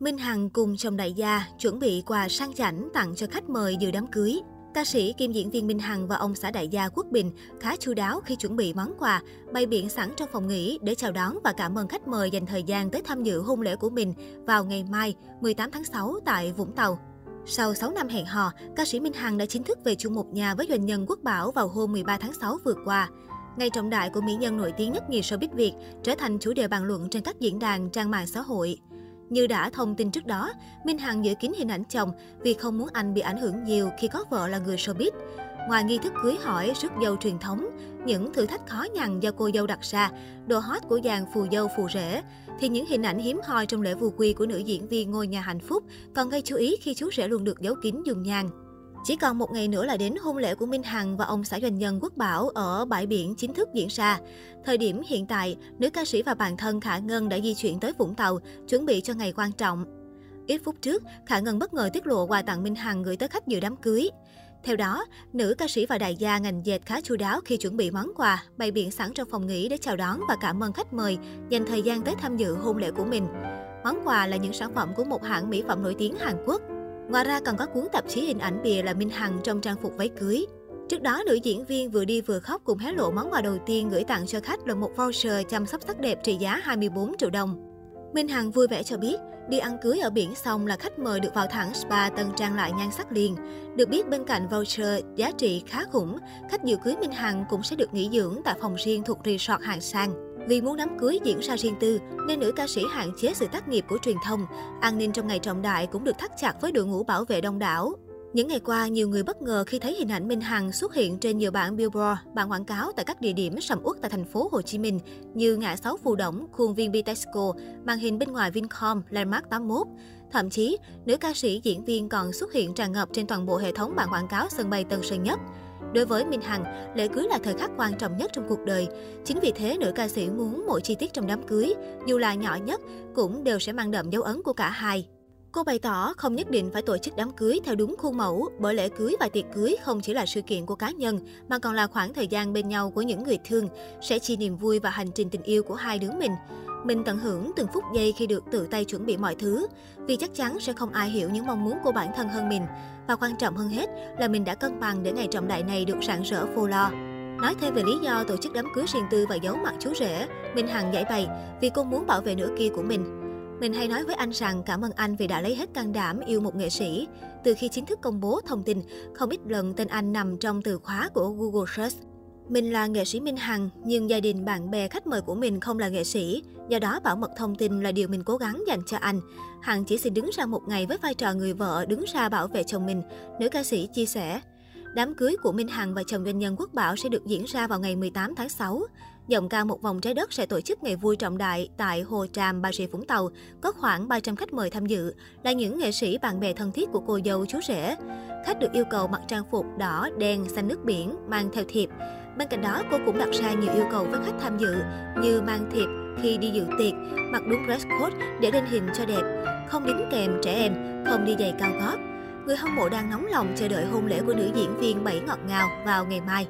Minh Hằng cùng chồng đại gia chuẩn bị quà sang chảnh tặng cho khách mời dự đám cưới. Ca sĩ kim diễn viên Minh Hằng và ông xã đại gia Quốc Bình khá chu đáo khi chuẩn bị món quà, bày biện sẵn trong phòng nghỉ để chào đón và cảm ơn khách mời dành thời gian tới tham dự hôn lễ của mình vào ngày mai 18 tháng 6 tại Vũng Tàu. Sau 6 năm hẹn hò, ca sĩ Minh Hằng đã chính thức về chung một nhà với doanh nhân Quốc Bảo vào hôm 13 tháng 6 vừa qua. Ngày trọng đại của mỹ nhân nổi tiếng nhất nhì showbiz Việt trở thành chủ đề bàn luận trên các diễn đàn trang mạng xã hội. Như đã thông tin trước đó, Minh Hằng giữ kín hình ảnh chồng vì không muốn anh bị ảnh hưởng nhiều khi có vợ là người showbiz. Ngoài nghi thức cưới hỏi, rước dâu truyền thống, những thử thách khó nhằn do cô dâu đặt ra, đồ hot của dàn phù dâu phù rể, thì những hình ảnh hiếm hoi trong lễ vu quy của nữ diễn viên ngôi nhà hạnh phúc còn gây chú ý khi chú rể luôn được giấu kín dùng nhàn. Chỉ còn một ngày nữa là đến hôn lễ của Minh Hằng và ông xã doanh nhân Quốc Bảo ở bãi biển chính thức diễn ra. Thời điểm hiện tại, nữ ca sĩ và bạn thân Khả Ngân đã di chuyển tới Vũng Tàu, chuẩn bị cho ngày quan trọng. Ít phút trước, Khả Ngân bất ngờ tiết lộ quà tặng Minh Hằng gửi tới khách dự đám cưới. Theo đó, nữ ca sĩ và đại gia ngành dệt khá chu đáo khi chuẩn bị món quà, bày biện sẵn trong phòng nghỉ để chào đón và cảm ơn khách mời dành thời gian tới tham dự hôn lễ của mình. Món quà là những sản phẩm của một hãng mỹ phẩm nổi tiếng Hàn Quốc. Ngoài ra còn có cuốn tạp chí hình ảnh bìa là Minh Hằng trong trang phục váy cưới. Trước đó, nữ diễn viên vừa đi vừa khóc cùng hé lộ món quà đầu tiên gửi tặng cho khách là một voucher chăm sóc sắc đẹp trị giá 24 triệu đồng. Minh Hằng vui vẻ cho biết, đi ăn cưới ở biển xong là khách mời được vào thẳng spa tân trang lại nhan sắc liền. Được biết bên cạnh voucher giá trị khá khủng, khách dự cưới Minh Hằng cũng sẽ được nghỉ dưỡng tại phòng riêng thuộc resort hàng sang. Vì muốn đám cưới diễn ra riêng tư, nên nữ ca sĩ hạn chế sự tác nghiệp của truyền thông. An ninh trong ngày trọng đại cũng được thắt chặt với đội ngũ bảo vệ đông đảo. Những ngày qua, nhiều người bất ngờ khi thấy hình ảnh Minh Hằng xuất hiện trên nhiều bảng billboard, bảng quảng cáo tại các địa điểm sầm uất tại thành phố Hồ Chí Minh như ngã sáu Phù Đổng, khuôn viên Bitexco, màn hình bên ngoài Vincom, Landmark 81. Thậm chí, nữ ca sĩ diễn viên còn xuất hiện tràn ngập trên toàn bộ hệ thống bảng quảng cáo sân bay Tân Sơn Nhất. Đối với Minh Hằng, lễ cưới là thời khắc quan trọng nhất trong cuộc đời. Chính vì thế, nữ ca sĩ muốn mỗi chi tiết trong đám cưới, dù là nhỏ nhất, cũng đều sẽ mang đậm dấu ấn của cả hai. Cô bày tỏ không nhất định phải tổ chức đám cưới theo đúng khuôn mẫu, bởi lễ cưới và tiệc cưới không chỉ là sự kiện của cá nhân, mà còn là khoảng thời gian bên nhau của những người thương, sẽ chia niềm vui và hành trình tình yêu của hai đứa mình. Mình tận hưởng từng phút giây khi được tự tay chuẩn bị mọi thứ, vì chắc chắn sẽ không ai hiểu những mong muốn của bản thân hơn mình. Và quan trọng hơn hết là mình đã cân bằng để ngày trọng đại này được rạng rỡ vô lo. Nói thêm về lý do tổ chức đám cưới riêng tư và giấu mặt chú rể, Minh Hằng giải bày vì cô muốn bảo vệ nửa kia của mình. Mình hay nói với anh rằng cảm ơn anh vì đã lấy hết can đảm yêu một nghệ sĩ. Từ khi chính thức công bố thông tin, không ít lần tên anh nằm trong từ khóa của Google Search. Mình là nghệ sĩ Minh Hằng, nhưng gia đình, bạn bè, khách mời của mình không là nghệ sĩ. Do đó bảo mật thông tin là điều mình cố gắng dành cho anh. Hằng chỉ xin đứng ra một ngày với vai trò người vợ đứng ra bảo vệ chồng mình, nữ ca sĩ chia sẻ. Đám cưới của Minh Hằng và chồng doanh nhân Quốc Bảo sẽ được diễn ra vào ngày 18 tháng 6. Giọng ca một vòng trái đất sẽ tổ chức ngày vui trọng đại tại Hồ Tràm, Bà Rịa Vũng Tàu. Có khoảng 300 khách mời tham dự, là những nghệ sĩ bạn bè thân thiết của cô dâu chú rể. Khách được yêu cầu mặc trang phục đỏ, đen, xanh nước biển, mang theo thiệp. Bên cạnh đó, cô cũng đặt ra nhiều yêu cầu với khách tham dự như mang thiệp khi đi dự tiệc, mặc đúng dress code để lên hình cho đẹp, không đính kèm trẻ em, không đi giày cao gót. Người hâm mộ đang nóng lòng chờ đợi hôn lễ của nữ diễn viên Bảy Ngọt Ngào vào ngày mai.